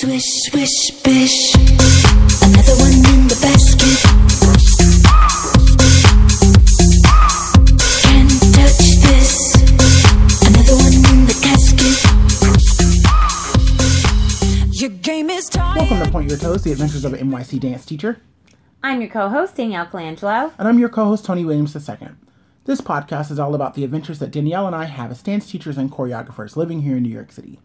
Swish, swish, bish. Another one in the basket. Can't touch this. Another one in the casket. Your game is tired. Welcome to Point Your Toes, the adventures of an NYC dance teacher. I'm your co-host Danielle Colangelo. And I'm your co host, Tony Williams II. This podcast is all about the adventures that Danielle and I have as dance teachers and choreographers living here in New York City.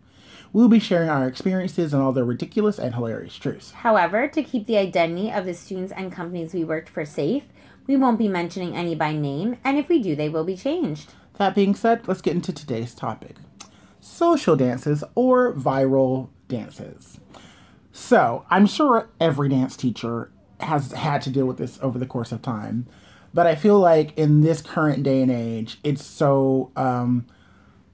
We'll be sharing our experiences and all the ridiculous and hilarious truths. However, to keep the identity of the students and companies we worked for safe, we won't be mentioning any by name, and if we do, they will be changed. That being said, let's get into today's topic social dances or viral dances. So, I'm sure every dance teacher has had to deal with this over the course of time, but I feel like in this current day and age, it's so um,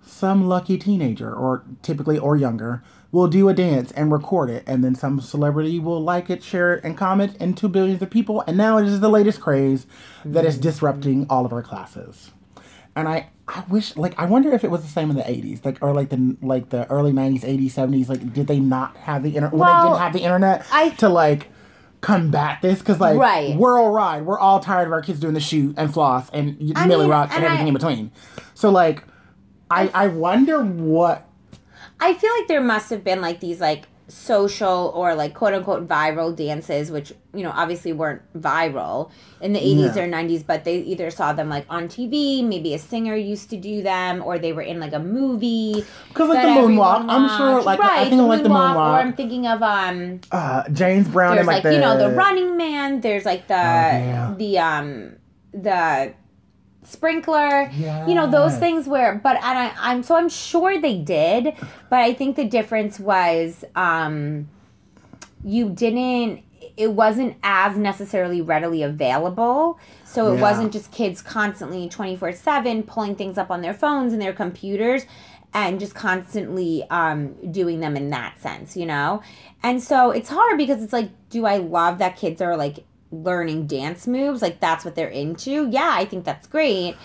some lucky teenager or typically or younger will do a dance and record it and then some celebrity will like it share it and comment and two billions of people and now it is the latest craze that is disrupting all of our classes. And i i wish like i wonder if it was the same in the 80s like or like the like the early 90s 80s 70s like did they not have the internet when they didn't have the internet I- to like combat this? Because like Right. worldwide we're all tired of our kids doing the shoot and floss and I millie mean, rock and, and everything I- in between. So like I, I wonder what I feel like there must have been like these like social or like quote unquote viral dances, which you know obviously weren't viral in the eighties Yeah. or nineties, but they either saw them like on TV, maybe a singer used to do them, or they were in like a movie. Because like, the moonwalk, I'm sure, like, I think I like the Or moonwalk. I'm thinking of um, uh, James Brown there's and like, like, the you know the Running Man. There's like the yeah. the um the sprinkler you know those things where but and I, i'm so i'm sure they did but i think the difference was um you didn't it wasn't as necessarily readily available. So it Yeah. wasn't just kids constantly 24 7 pulling things up on their phones and their computers and just constantly um, doing them in that sense you know? And so it's hard because it's like do i love that kids are like learning dance moves like that's what they're into yeah i think that's great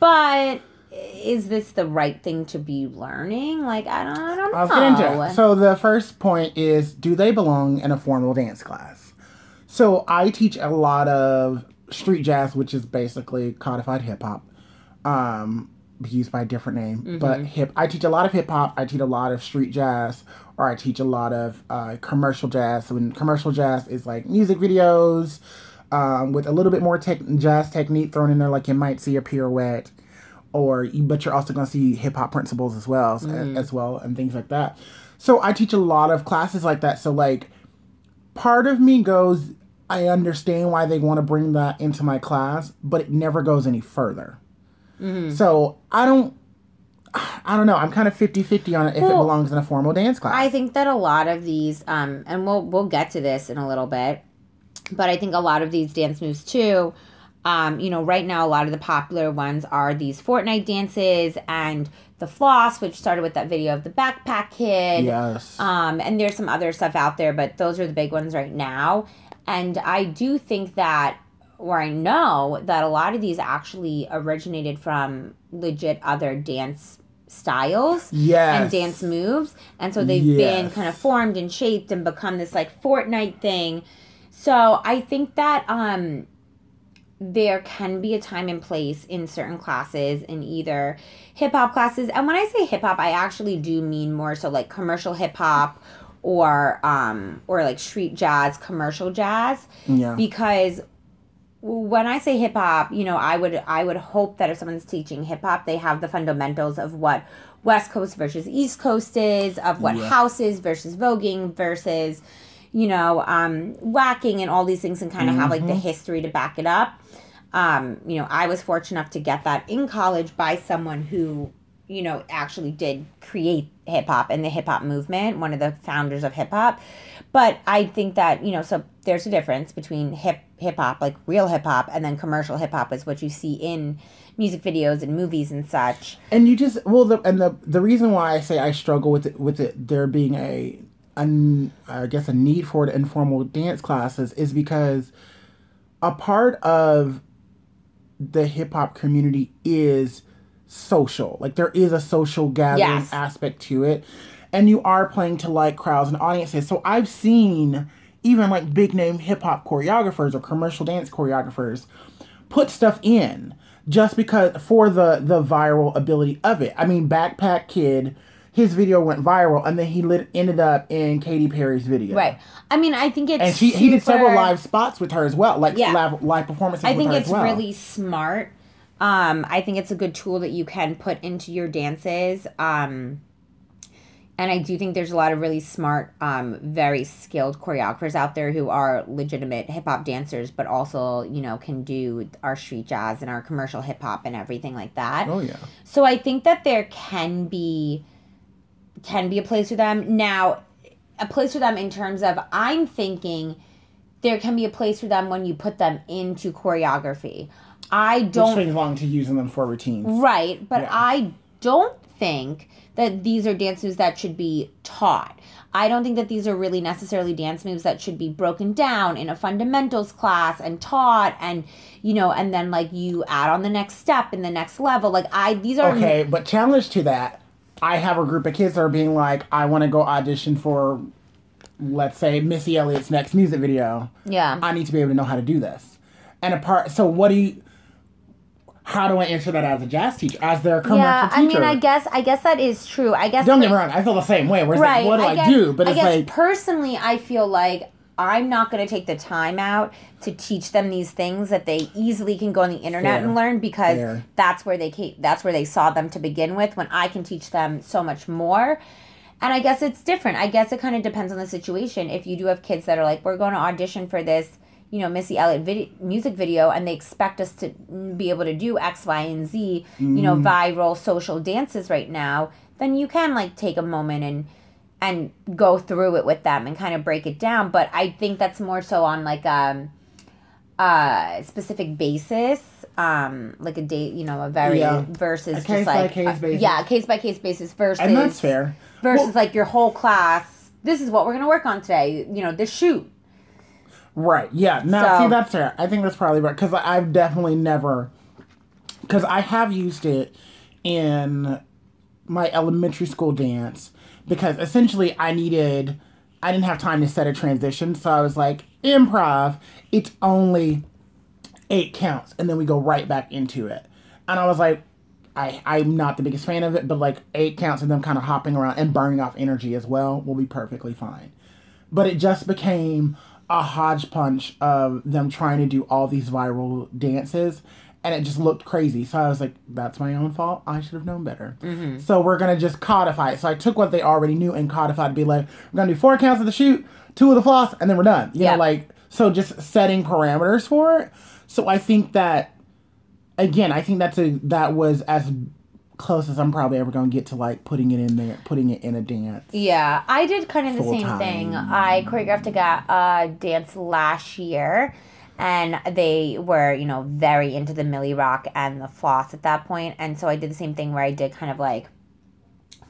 but is this the right thing to be learning like i don't, I don't know I was getting into it. So the first point is do they belong in a formal dance class? So I teach a lot of street jazz, which is basically codified hip hop. Um used by a different name. Mm-hmm. But hip I teach a lot of hip hop, I teach a lot of street jazz, or I teach a lot of uh, commercial jazz. So in commercial jazz is like music videos, um, with a little bit more tech jazz technique thrown in there, like you might see a pirouette or but you're also going to see hip hop principles as well as well and things like that. So I teach a lot of classes like that. So like part of me goes I understand why they want to bring that into my class, but it never goes any further. So I don't I don't know. I'm kind of 50-50 on it if it belongs in a formal dance class. I think that a lot of these, um, and we'll we'll get to this in a little bit, but I think a lot of these dance moves too. Um, you know, right now a lot of the popular ones are these Fortnite dances and the floss, which started with that video of the backpack kid. yes. Um, and there's some other stuff out there, but those are the big ones right now. And I do think that, or I know that a lot of these actually originated from legit other dance styles Yes. and dance moves. And so they've been kind of formed and shaped and become this like Fortnite thing. So I think that um there can be a time and place in certain classes in either hip hop classes. And when I say hip hop, I actually do mean more so like commercial hip hop or um or like street jazz, commercial jazz yeah. because when I say hip hop, you know, I would I would hope that if someone's teaching hip hop, they have the fundamentals of what West Coast versus East Coast is, of what Yeah. house is versus voguing versus, you know, um, whacking and all these things, and kind of have like the history to back it up. Um, you know, I was fortunate enough to get that in college by someone who, you know, actually did create hip hop and the hip hop movement, one of the founders of hip hop. But I think that, you know, so there's a difference between hip hip hop, like real hip hop, and then commercial hip hop is what you see in music videos and movies and such. and you just well the and the the reason why I say I struggle with it with it there being a, a I guess a need for it in formal dance classes is because a part of the hip hop community is social. Like there is a social gathering Yes. aspect to it. and you are playing to like crowds and audiences. So I've seen even like big name hip hop choreographers or commercial dance choreographers put stuff in just because for the the viral ability of it. I mean, Backpack Kid, his video went viral, and then he lit, ended up in Katy Perry's video. Right. I mean, I think it's And she he did several live spots with her as well, like Yeah. live live performances. I with think her it's as well. really smart. Um, I think it's a good tool that you can put into your dances. Um, and I do think there's a lot of really smart, um, very skilled choreographers out there who are legitimate hip hop dancers, but also, you know, can do our street jazz and our commercial hip hop and everything like that. Oh yeah. So I think that there can be can be a place for them. Now, a place for them in terms of I'm thinking there can be a place for them when you put them into choreography. I don't swings along to using them for routines. right, but Yeah. I don't think that these are dance moves that should be taught. I don't think that these are really necessarily dance moves that should be broken down in a fundamentals class and taught and you know and then like you add on the next step in the next level. Like I these are Okay, but challenge to that, I have a group of kids that are being like, I want to go audition for, let's say, Missy Elliott's next music video. yeah. I need to be able to know how to do this. And apart, so what do you? How do I answer that as a jazz teacher, as their commercial Yeah, I teacher? mean, I guess I guess that is true. I guess Don't get me wrong, I feel the same way. Right. like, what do I, guess, do? But I it's guess like, personally, I feel like I'm not going to take the time out to teach them these things that they easily can go on the internet Fair. and learn because Fair. that's where they ca- that's where they saw them to begin with. When I can teach them so much more. And I guess it's different. I guess it kind of depends on the situation. If you do have kids that are like, we're going to audition for this, you know, Missy Elliott vid- music video, and they expect us to be able to do X, Y, and Z, you know, Mm-hmm. viral social dances right now, then you can like take a moment and and go through it with them and kind of break it down. But I think that's more so on like um a specific basis, um, like a date, you know, a very Yeah. versus A just like case basis. yeah, a case by case basis versus and that's fair. versus Well- like your whole class. This is what we're gonna work on today. You know, the shoot. Right. Yeah. Now, So- see, that's fair. I think that's probably right because I've definitely never, because I have used it in my elementary school dance because essentially I needed, I didn't have time to set a transition, so I was like, improv. It's only eight counts, and then we go right back into it, and I was like. I, I'm not the biggest fan of it, but like eight counts of them kind of hopping around and burning off energy as well will be perfectly fine but it just became a hodgepodge of them trying to do all these viral dances and it just looked crazy. So i was like that's my own fault. I should have known better. Mm-hmm. So we're gonna just codify it. So i took what they already knew and codified to be like we're gonna do four counts of the shoot two of the floss and then we're done. You Yeah. know like so just setting parameters for it. So i think that again i think that's a that was as close as i'm probably ever gonna get to like putting it in there putting it in a dance Yeah, I did kind of the same Full-time. thing. I choreographed a uh, dance last year, and they were, you know, very into the Millie Rock and the floss at that point, and so I did the same thing where I did kind of like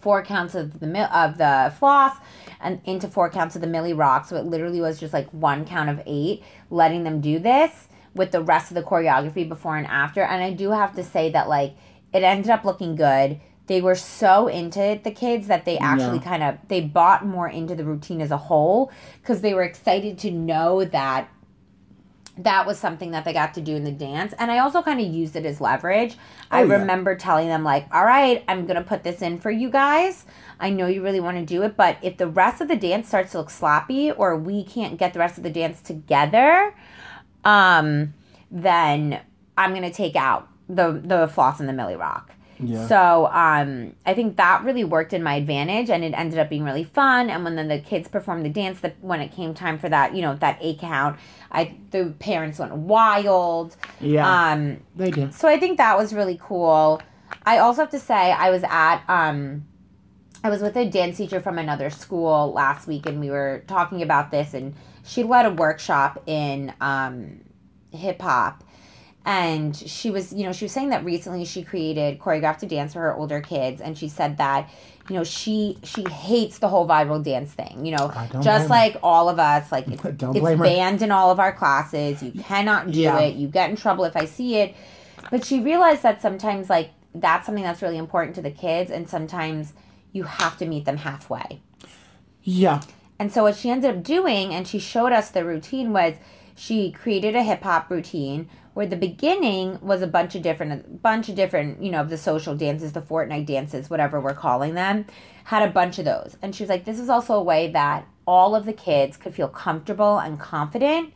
four counts of the mil- of the floss and into four counts of the Millie Rock. So it literally was just like one count of eight, letting them do this with the rest of the choreography before and after. And I do have to say that like it ended up looking good. They were so into it, the kids, that they actually Yeah. kind of they bought more into the routine as a whole because they were excited to know that that was something that they got to do in the dance and i also kind of used it as leverage i Oh, yeah. remember telling them like all right i'm gonna put this in for you guys i know you really want to do it but if the rest of the dance starts to look sloppy or we can't get the rest of the dance together um then i'm gonna take out the the floss and the millie rock Yeah. so um, I think that really worked in my advantage, and it ended up being really fun. And when then the kids performed the dance, that when it came time for that, you know, that eight count, I the parents went wild. yeah Um, they did. so I think that was really cool. I also have to say I was at um, I was with a dance teacher from another school last week, and we were talking about this, and she led a workshop in um, hip hop and she was you know she was saying that recently she created choreographed a dance for her older kids and she said that you know she she hates the whole viral dance thing you know just blame her. like all of us like it's, it's banned in all of our classes you cannot do Yeah. it you get in trouble if i see it but she realized that sometimes like that's something that's really important to the kids and sometimes you have to meet them halfway. Yeah. And so what she ended up doing, and she showed us the routine, was she created a hip hop routine where the beginning was a bunch of different, bunch of different, you know, of the social dances, the Fortnite dances, whatever we're calling them, had a bunch of those. And she was like, this is also a way that all of the kids could feel comfortable and confident.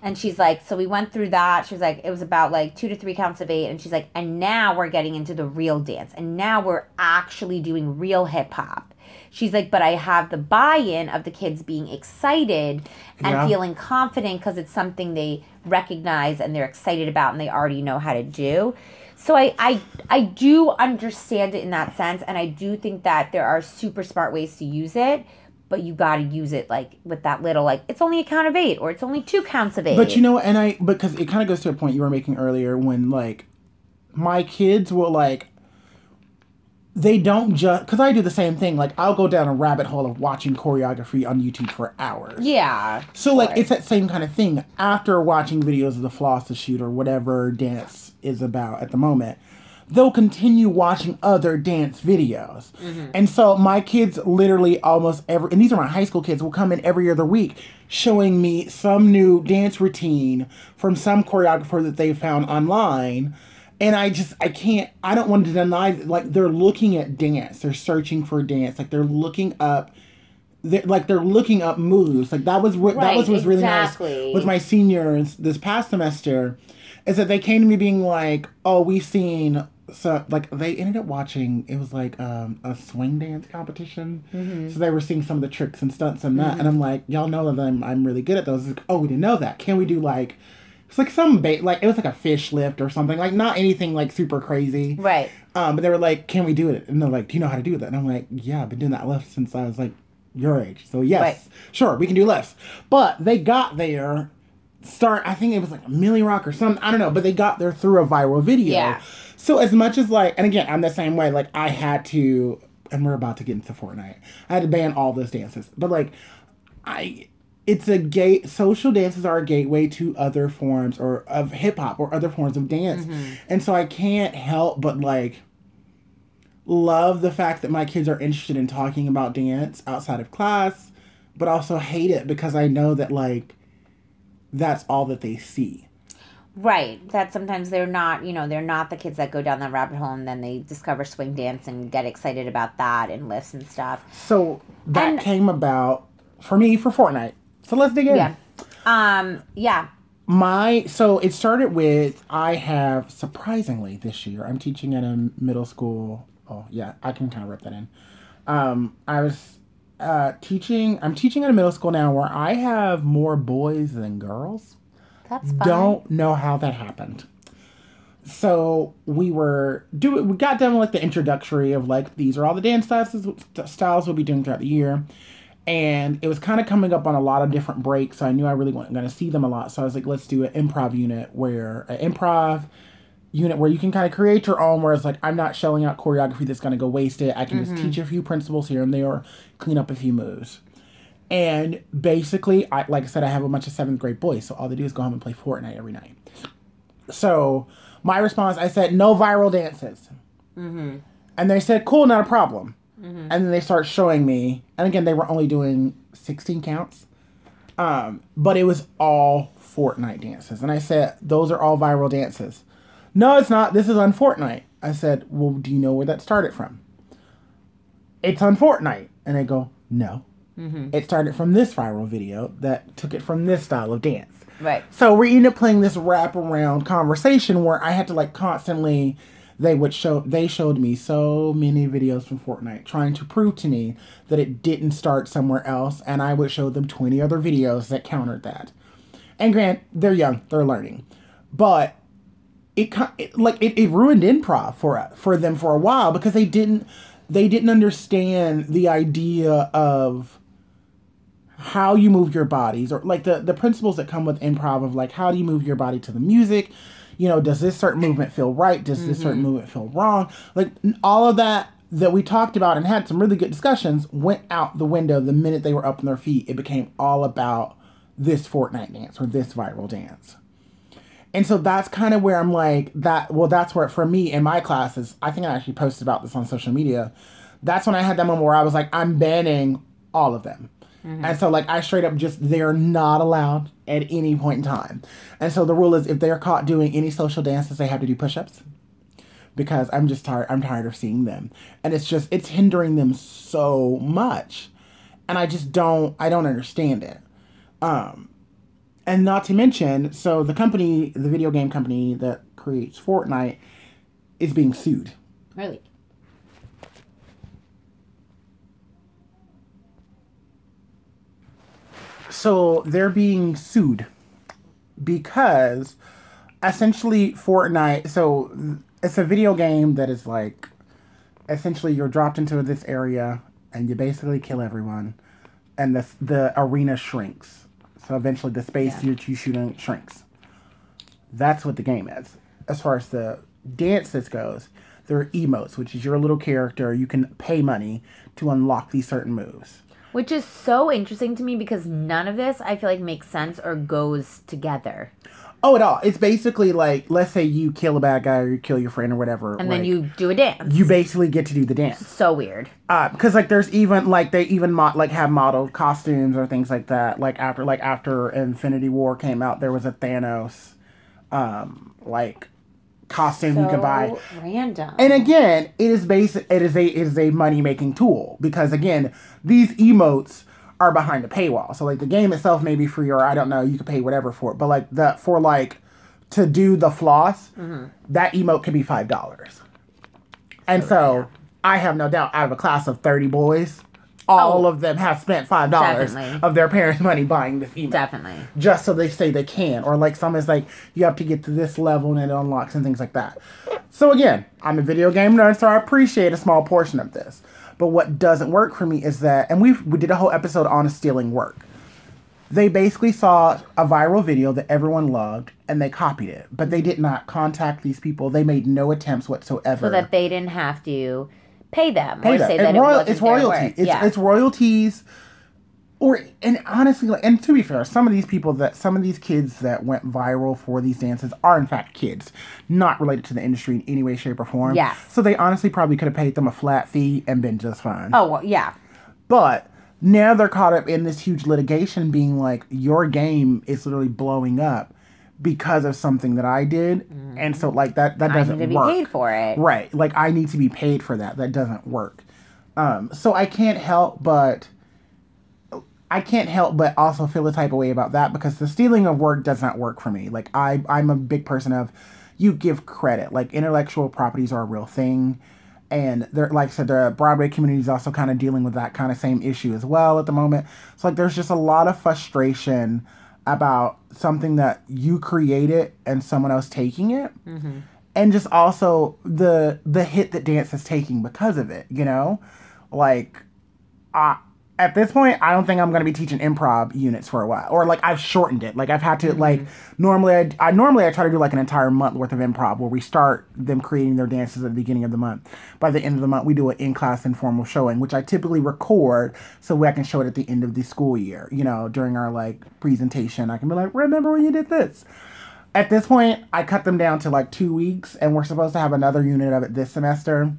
And she's like, so we went through that. She was like, it was about like two to three counts of eight. And she's like, and now we're getting into the real dance. And now we're actually doing real hip hop. She's like, but I have the buy in of the kids being excited and Yeah. feeling confident because it's something they recognize and they're excited about and they already know how to do. So I, I I do understand it in that sense, and I do think that there are super smart ways to use it, but you got to use it like with that little like it's only a count of eight or it's only two counts of eight. But you know, and I because it kind of goes to a point you were making earlier when like my kids will like they don't just because I do the same thing. Like I'll go down a rabbit hole of watching choreography on YouTube for hours. yeah. So like sure. it's that same kind of thing. After watching videos of the floss to shoot or whatever dance is about at the moment, they'll continue watching other dance videos. Mm-hmm. And so my kids literally almost every and these are my high school kids will come in every other week showing me some new dance routine from some choreographer that they found online. And I just I can't I don't want to deny like they're looking at dance. They're searching for dance. Like they're looking up they're, like they're looking up moves. Like that was what that Right, was was really nice with my seniors this past semester, is that they came to me being like, "Oh, we've seen." So like they ended up watching. It was like um, a swing dance competition. Mm-hmm. So they were seeing some of the tricks and stunts and that, and I'm like, "Y'all know that I'm I'm really good at those." Like, oh, we didn't know that. Can we do like? It's like some bait, like it was like a fish lift or something, like not anything like super crazy. Right. Um, but they were like, "Can we do it?" And they're like, "Do you know how to do that?" And I'm like, "Yeah, I've been doing that lift since I was like your age. So yes, Right. sure, we can do lifts." But they got there. Start. I think it was like a Millie Rock or something. I don't know. But they got there through a viral video. Yeah. So as much as like, and again, I'm the same way. Like I had to, and we're about to get into Fortnite. I had to ban all those dances. But like, I it's a gate social dances are a gateway to other forms or of hip hop or other forms of dance. Mm-hmm. And so I can't help but like love the fact that my kids are interested in talking about dance outside of class, but also hate it because I know that like that's all that they see. Right. That sometimes they're not, you know, they're not the kids that go down that rabbit hole and then they discover swing dance and get excited about that and lifts and stuff. So that And- came about for me for Fortnite. So let's dig in. Yeah. Um, yeah. My so it started with I have surprisingly this year I'm teaching at a middle school. Oh yeah, I can kind of rip that in. Um, I was uh, teaching. I'm teaching at a middle school now where I have more boys than girls. That's fine. Don't know how that happened. So we were doing. We got done with like the introductory of like these are all the dance styles styles we'll be doing throughout the year, and it was kind of coming up on a lot of different breaks. So I knew I really wasn't going to see them a lot. So I was like, let's do an improv unit where an improv unit where you can kind of create your own. Where it's like I'm not shelling out choreography that's going to go wasted. I can just mm-hmm. teach a few principles here and there, clean up a few moves. And basically, I like I said, I have a bunch of seventh grade boys, so all they do is go home and play Fortnite every night. So my response, I said, no viral dances. Mm-hmm. And they said, cool, not a problem. And then they start showing me, and again, they were only doing 16 counts. Um, but it was all Fortnite dances. And I said, those are all viral dances. No, it's not. This is on Fortnite. I said, well, do you know where that started from? It's on Fortnite. And they go, no. It started from this viral video that took it from this style of dance. Right. So we ended up playing this wraparound conversation where I had to like constantly they would show they showed me so many videos from Fortnite trying to prove to me that it didn't start somewhere else and I would show them 20 other videos that countered that. And grant they're young, they're learning. But it, it like it, it ruined improv for for them for a while because they didn't they didn't understand the idea of how you move your bodies or like the the principles that come with improv of like how do you move your body to the music you know does this certain movement feel right does this certain mm-hmm. movement feel wrong like all of that that we talked about and had some really good discussions went out the window the minute they were up on their feet it became all about this fortnite dance or this viral dance and so that's kind of where I'm like that. Well, that's where for me in my classes, I think I actually posted about this on social media. That's when I had that moment where I was like, I'm banning all of them. And so, like, I straight up just, they're not allowed at any point in time. And so the rule is if they're caught doing any social dances, they have to do push ups because I'm just tired. I'm tired of seeing them, and it's just it's hindering them so much, and I just don't I don't understand it. Um, and not to mention, so the company, the video game company that creates Fortnite, is being sued. Really? So they're being sued because essentially Fortnite. So it's a video game that is like essentially you're dropped into this area and you basically kill everyone, and the the arena shrinks. So eventually the space Yeah. you're you shooting shrinks. That's what the game is. As far as the dances goes, there are emotes, which is your little character. You can pay money to unlock these certain moves. Which is so interesting to me because none of this I feel like makes sense or goes together. Oh, at all. It's basically like, let's say you kill a bad guy or you kill your friend or whatever. And then you do a dance. you basically get to do the dance. so weird. Uh, because like there's even like they even mo- like have modeled costumes or things like that. Like after like after Infinity War came out, there was a Thanos, um, like costume you could buy. random. And again, it is basic. It is a it is a money making tool because again, these emotes are behind a paywall. So like the game itself may be free or I don't know. You could pay whatever for it. But like the for like to do the floss, mm-hmm. that emote could be five dollars. And so I have no doubt, out of a class of thirty boys, all Oh. of them have spent five dollars of their parents' money buying this emote Definitely. just so they say they can. Or like some is like you have to get to this level and it unlocks and things like that. So again, I'm a video game nerd, so I appreciate a small portion of this. But what doesn't work for me is that, and we we did a whole episode on stealing work. They basically saw a viral video that everyone loved and they copied it, but they did not contact these people. They made no attempts whatsoever. So that they didn't have to pay them pay or that. say And that royal- it it's royalty. It's yeah. it's royalties. Or and honestly, like, and to be fair, some of these people that some of these kids that went viral for these dances are in fact kids, not related to the industry in any way, shape, or form. Yes. So they honestly probably could have paid them a flat fee and been just fine. oh well, yeah. But now they're caught up in this huge litigation, being like, your game is literally blowing up because of something that I did, and so like that that doesn't need to be work. paid for it. Right. Like I need to be paid for that. That doesn't work. Um, so I can't help but I can't help but also feel a type of way about that because the stealing of work does not work for me. Like I I'm a big person of you give credit. Like intellectual properties are a real thing. And they're like I said, the Broadway community is also kind of dealing with that kind of same issue as well at the moment. So like there's just a lot of frustration about something that you created and someone else taking it. And just also the the hit that dance is taking because of it you know? Like uh, at this point i don't think i'm going to be teaching improv units for a while or like i've shortened it like i've had to mm-hmm. like normally I, I normally i try to do like an entire month worth of improv where we start them creating their dances at the beginning of the month by the end of the month we do an in-class informal showing which i typically record so i can show it at the end of the school year you know during our like presentation i can be like remember when you did this at this point, I cut them down to like two weeks, and we're supposed to have another unit of it this semester.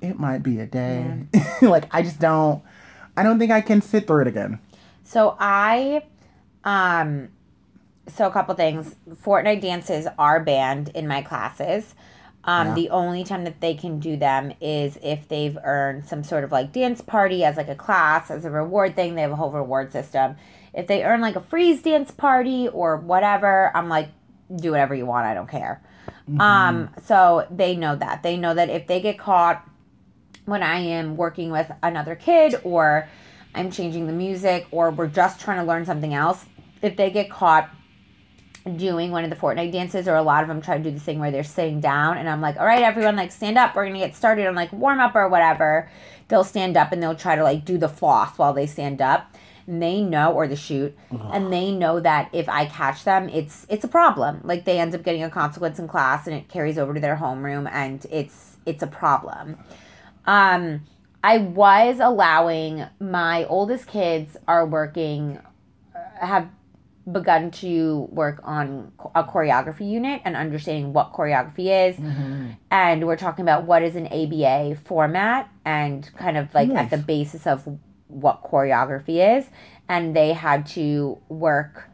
It might be a day. like I just don't. I don't think I can sit through it again. So I, um, so a couple things. Fortnite dances are banned in my classes. Um, Yeah. The only time that they can do them is if they've earned some sort of like dance party as like a class as a reward thing. They have a whole reward system. If they earn like a freeze dance party or whatever, I'm like, do whatever you want. I don't care. Um, so they know that. They know that if they get caught when I am working with another kid or I'm changing the music or we're just trying to learn something else, if they get caught doing one of the Fortnite dances or a lot of them try to do this thing where they're sitting down and I'm like, all right, everyone, like stand up. We're going to get started on like warm up or whatever. They'll stand up and they'll try to like do the floss while they stand up. And they know or the shoot and they know that if I catch them it's it's a problem. Like they end up getting a consequence in class and it carries over to their homeroom and it's it's a problem. Um, I was allowing my oldest kids are working, uh, have begun to work on a choreography unit and understanding what choreography is. And we're talking about what is an ABA format and kind of like at the basis of what choreography is. And they had to work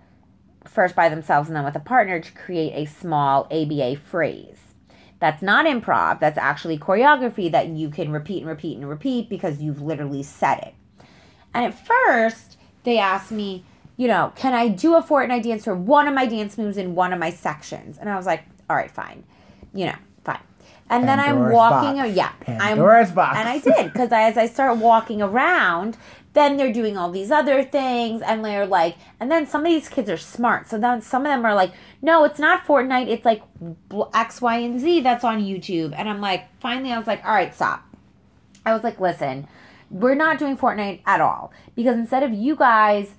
first by themselves and then with a partner to create a small ABA phrase. That's not improv, that's actually choreography that you can repeat and repeat and repeat because you've literally said it. And at first, they asked me, you know, can I do a Fortnite dance for one of my dance moves in one of my sections? And I was like, all right, fine. You know, fine. And then I'm walking, box. yeah, Pandora's I'm, box. and I did because as I start walking around, then they're doing all these other things, and they're like, and then some of these kids are smart, so then some of them are like, no, it's not Fortnite, it's like X, Y, and Z that's on YouTube, and I'm like, finally, I was like, all right, stop. I was like, listen, we're not doing Fortnite at all. Because instead of you guys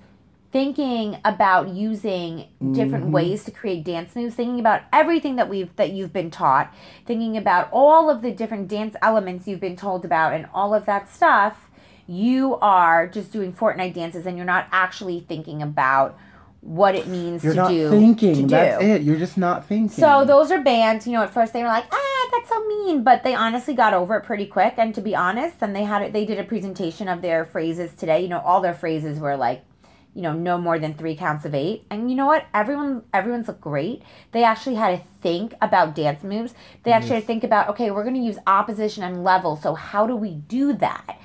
thinking about using different mm-hmm. ways to create dance moves, thinking about everything that we've that you've been taught, thinking about all of the different dance elements you've been told about and all of that stuff, you are just doing Fortnite dances and you're not actually thinking about what it means You're to not do. thinking. to That's it. You're just not thinking. So those are banned. You know, at first they were like, ah, that's so mean, but they honestly got over it pretty quick. And to be honest, then they had it. They did a presentation of their phrases today. You know, all their phrases were like, you know, no more than three counts of eight. And you know what? Everyone, everyone's looked great. They actually had to think about dance moves. They actually had to think about, okay, we're going to use opposition and level. So how do we do that?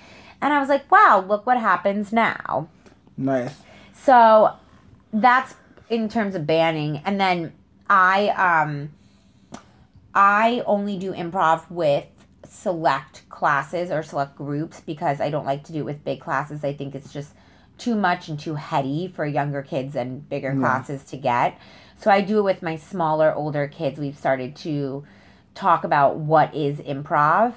And I was like, wow, look what happens now. nice. So that's in terms of banning. And then I um I only do improv with select classes or select groups because I don't like to do it with big classes. I think it's just too much and too heady for younger kids and bigger classes to get. So I do it with my smaller, older kids. We've started to talk about what is improv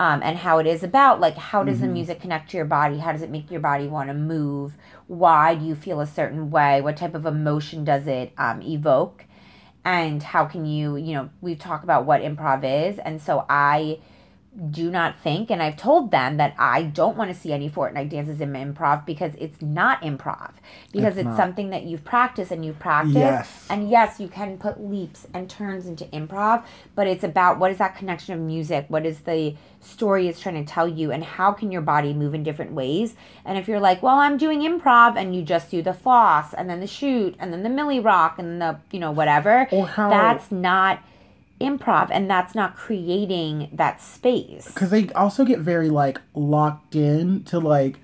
um, and how it is about like how does the music connect to your body? How does it make your body want to move? Why do you feel a certain way? What type of emotion does it um, evoke? And how can you you know we talk about what improv is and so i do not think and i've told them that i don't want to see any fortnite dances in improv because it's not improv. Because It's it's, something that you've practiced and you've practiced. Yes. and yes you can put leaps and turns into improv but it's about what is that connection of music? What is the story it's trying to tell you? And how can your body move in different ways? And if you're like well i'm doing improv and you just do the floss and then the shoot and then the millie rock and the you know whatever Or how- that's not improv and that's not creating that space because they also get very like locked in to like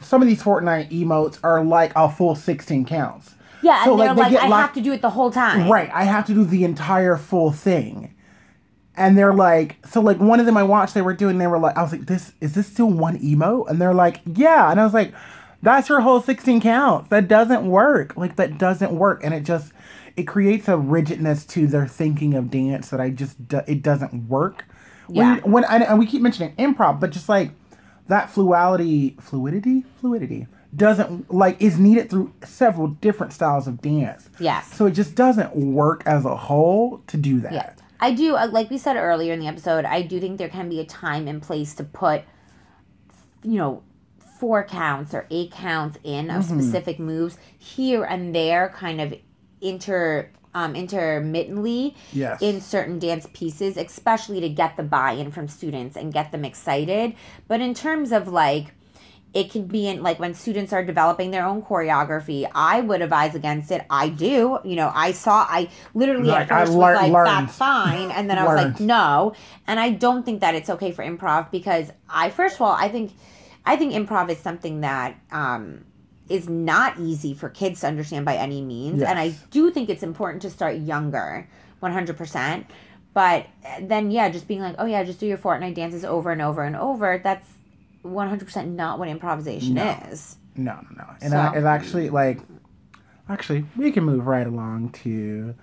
some of these Fortnite emotes are like a full 16 counts. yeah So, and like, they're they like, get i locked- have to do it the whole time Right, I have to do the entire full thing. And they're like, so like one of them I watched, they were doing, they were like, I was like, this is this still one emote? And they're like, yeah. And I was like, that's your whole 16 counts. That doesn't work. Like that doesn't work. And it just it creates a rigidness to their thinking of dance that I just do, it doesn't work. Yeah. When when and, and we keep mentioning improv, but just like that fluidity, fluidity, fluidity doesn't like is needed through several different styles of dance. Yes. So it just doesn't work as a whole to do that. Yeah. I do, uh, like we said earlier in the episode, I do think there can be a time and place to put, you know, four counts or eight counts in of specific moves here and there, kind of inter um, intermittently Yes. in certain dance pieces, especially to get the buy-in from students and get them excited. But in terms of like it can be in like when students are developing their own choreography i would advise against it i do you know i saw i literally Like, at I first lear- was like learned. that's fine and then i was like no and i don't think that it's okay for improv because i first of all i think i think improv is something that um is not easy for kids to understand by any means and i do think it's important to start younger 100% but then yeah just being like oh yeah just do your fortnite dances over and over and over that's 100% not what improvisation No. is No, no, no. And I, it actually like actually we can move right along to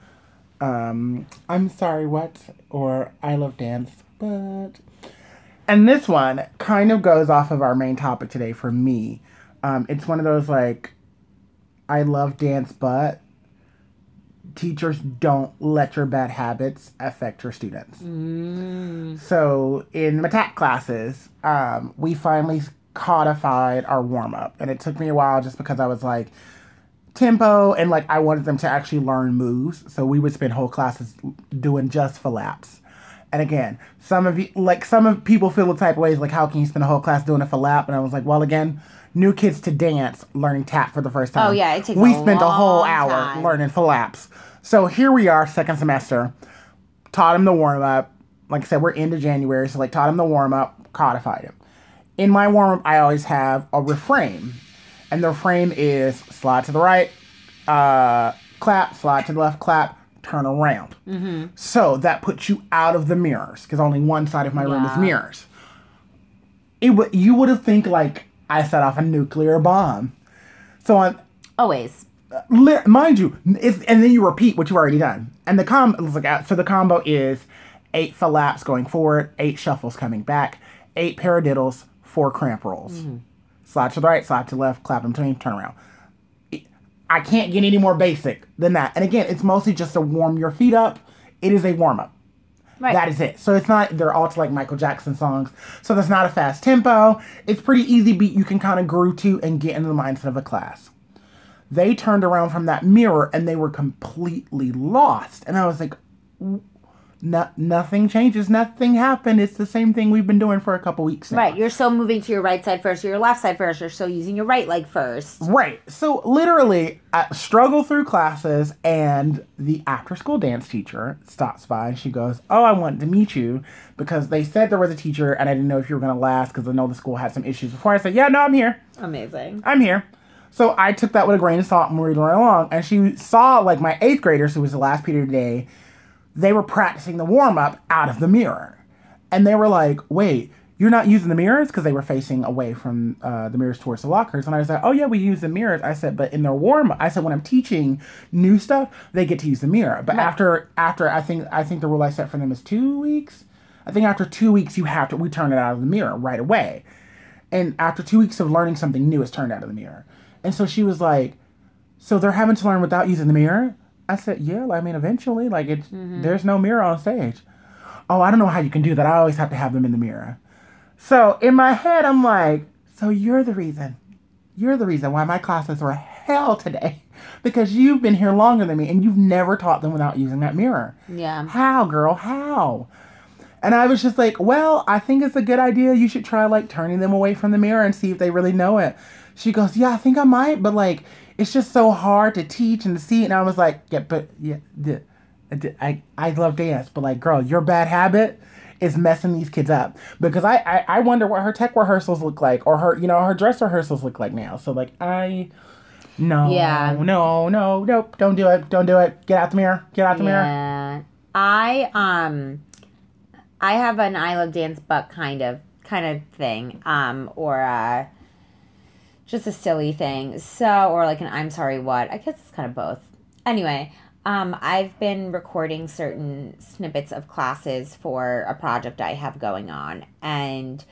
um I'm sorry what or I love dance, but and this one kind of goes off of our main topic today for me. Um it's one of those like I love dance but teachers don't let your bad habits affect your students. So in my tech classes, um, we finally codified our warm up, and it took me a while just because I was like, tempo and like I wanted them to actually learn moves. So we would spend whole classes doing just flaps. And again, some of you like some of people feel the type of ways like how can you spend a whole class doing a flap? And I was like, well, again, new kids to dance learning tap for the first time. Oh, yeah, it takes we a spent a whole hour time. learning flaps. So here we are, second semester. Taught him the warm up. Like I said, we're into January, so like taught him the warm up, codified him. In my warm up, I always have a refrain, and the refrain is slide to the right, uh, clap, slide to the left, clap, turn around. Mm-hmm. So that puts you out of the mirrors because only one side of my room is mirrors. It would you would have think like I set off a nuclear bomb. So on Always. li- mind you, and then you repeat what you've already done. And the com at so the combo is eight flaps going forward, eight shuffles coming back, eight paradiddles, four cramp rolls. Slide to the right, slide to the left, clap in between, turn around. I can't get any more basic than that. And again, it's mostly just to warm your feet up. It is a warm up. Right. That is it. So it's not they're all to like Michael Jackson songs. So that's not a fast tempo. It's pretty easy beat you can kind of groove to and get into the mindset of a class. They turned around from that mirror and they were completely lost. And I was like, no, nothing changes, nothing happened. It's the same thing we've been doing for a couple weeks now. Right. You're still moving to your right side first, or your left side first. You're still using your right leg first. Right. So literally, I struggle through classes, and the after-school dance teacher stops by, and she goes, "Oh, I wanted to meet you because they said there was a teacher, and I didn't know if you were going to last because I know the school had some issues before." I said, "Yeah, no, I'm here. Amazing. I'm here." So I took that with a grain of salt and we were going along, and she saw like my eighth graders, who was the last period of the day, they were practicing the warm up out of the mirror, and they were like, "Wait." You're not using the mirrors because they were facing away from uh, the mirrors towards the lockers, and I was like, "Oh yeah, we use the mirrors." I said, "But in their warm up, I said when I'm teaching new stuff, they get to use the mirror. But after after I think I think the rule I set for them is two weeks. I think after two weeks you have to we turn it out of the mirror right away, and after two weeks of learning something new, it's turned out of the mirror. And so she was like, so they're having to learn without using the mirror? I said, yeah, I mean, eventually, like, it's, mm-hmm. there's no mirror on stage. Oh, I don't know how you can do that. I always have to have them in the mirror. So in my head, I'm like, so you're the reason. You're the reason why my classes were hell today. Because you've been here longer than me and you've never taught them without using that mirror. Yeah. How, girl? How? And I was just like, well, I think it's a good idea. You should try like turning them away from the mirror and see if they really know it. She goes, yeah, I think I might, but like, it's just so hard to teach and to see. And I was like, yeah, but yeah, I, I love dance, but like, girl, your bad habit is messing these kids up because I, I, I wonder what her tech rehearsals look like or her, you know, her dress rehearsals look like now. So like, I, no, Yeah. no, no, nope, don't do it. Don't do it. Get out the mirror. Get out the mirror. I um I have an I love dance but kind of kind of thing. Um or uh just a silly thing. So or like an I'm sorry what. I guess it's kind of both. Anyway, um I've been recording certain snippets of classes for a project I have going on and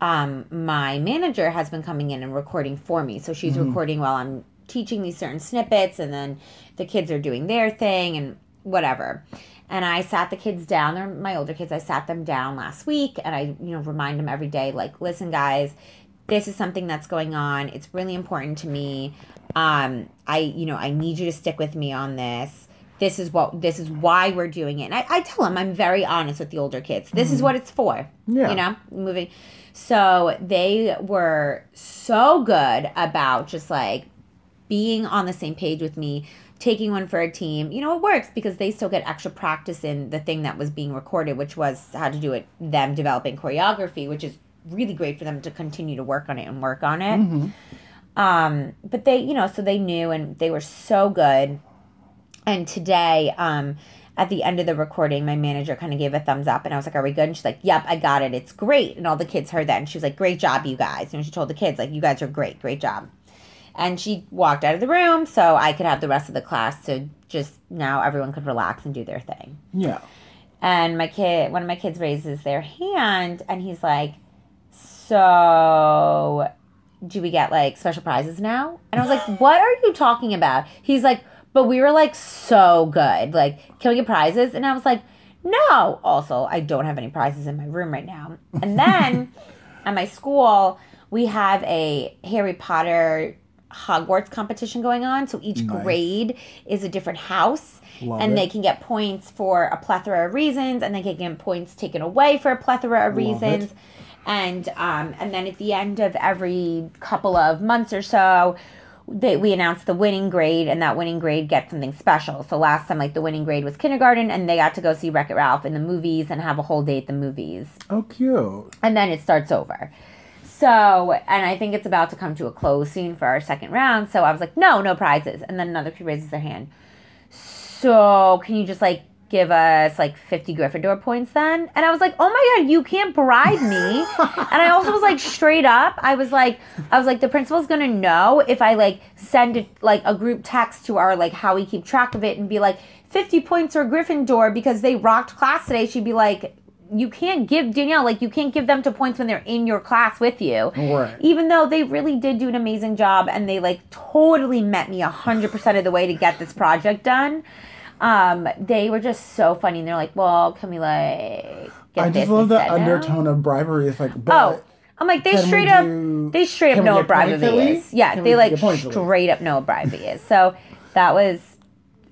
um my manager has been coming in and recording for me. So she's recording while I'm teaching these certain snippets and then the kids are doing their thing and whatever. And I sat the kids down. They're my older kids. I sat them down last week and I, you know, remind them every day, like, listen, guys, this is something that's going on. It's really important to me. Um, I, you know, I need you to stick with me on this. This is what this is why we're doing it. And I, I tell them I'm very honest with the older kids. This is what it's for. Yeah. You know, moving. So they were so good about just like being on the same page with me, taking one for a team, you know, it works because they still get extra practice in the thing that was being recorded, which was how to do it, them developing choreography, which is really great for them to continue to work on it and work on it. Um, but they, you know, so they knew and they were so good. And today, um, at the end of the recording, my manager kind of gave a thumbs up and I was like, Are we good? And she's like, Yep, I got it. It's great. And all the kids heard that and she was like, Great job, you guys. And she told the kids, like, you guys are great, great job. And she walked out of the room so I could have the rest of the class to just now everyone could relax and do their thing. Yeah. And my kid, one of my kids raises their hand and he's like, So do we get like special prizes now? And I was like, What are you talking about? He's like, But we were like so good. Like, can we get prizes? And I was like, No. Also, I don't have any prizes in my room right now. And then at my school, we have a Harry Potter Hogwarts competition going on. So each Nice. grade is a different house. Love and it. they can get points for a plethora of reasons, and they can get points taken away for a plethora of Love it. And um, and then at the end of every couple of months or so, they, we announce the winning grade, and that winning grade gets something special. So last time, like the winning grade was kindergarten, and they got to go see Wreck It Ralph in the movies and have a whole day at the movies Oh, cute. and then it starts over. So, and I think it's about to come to a close soon for our second round. So I was like, no, no prizes. And then another kid raises their hand. So can you just like give us like 50 Gryffindor points then? And I was like, oh my God, you can't bribe me. and I also was like, straight up, I was like, I was like, the principal's gonna know if I like send it like a group text to our like how we keep track of it and be like, 50 points for Gryffindor because they rocked class today. She'd be like, you can't give Danielle like you can't give them to points when they're in your class with you. Right. Even though they really did do an amazing job and they like totally met me hundred percent of the way to get this project done. Um, they were just so funny and they're like, Well, can we like get I just love the instead now?" undertone of bribery. It's like, Oh. I'm like they straight up do- they straight up know what get points at bribery is. Yeah, Can they like get points at least? straight up know what bribery is. So that was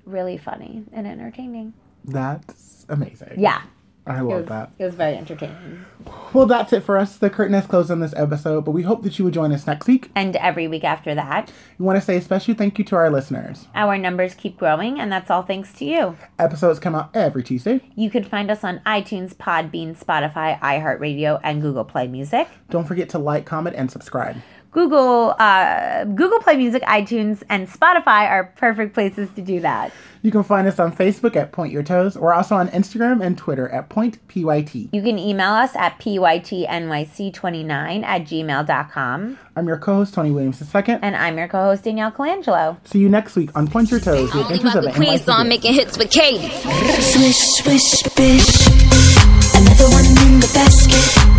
really funny and entertaining. that's amazing. Yeah. I It love was, that. it was very entertaining. Well, that's it for us. The curtain has closed on this episode, but we hope that you will join us next week. And every week after that, We want to say a special thank you to our listeners. our numbers keep growing, and that's all thanks to you. Episodes come out every Tuesday. You can find us on iTunes, Podbean, Spotify, iHeartRadio, and Google Play Music. Don't forget to like, comment, and subscribe. Google, uh, Google Play Music, iTunes, and Spotify are perfect places to do that. You can find us on Facebook at Point Your Toes. We're also on Instagram and Twitter at Point PYT. You can email us at pytnyc29 at gmail.com. I'm your co-host Tony Williams II. And I'm your co-host, Danielle Colangelo. See you next week on Point Your Toes, the Only adventures of the the Queen, so I'm making hits with Katie. Swish, swish, bish. Another one in the basket.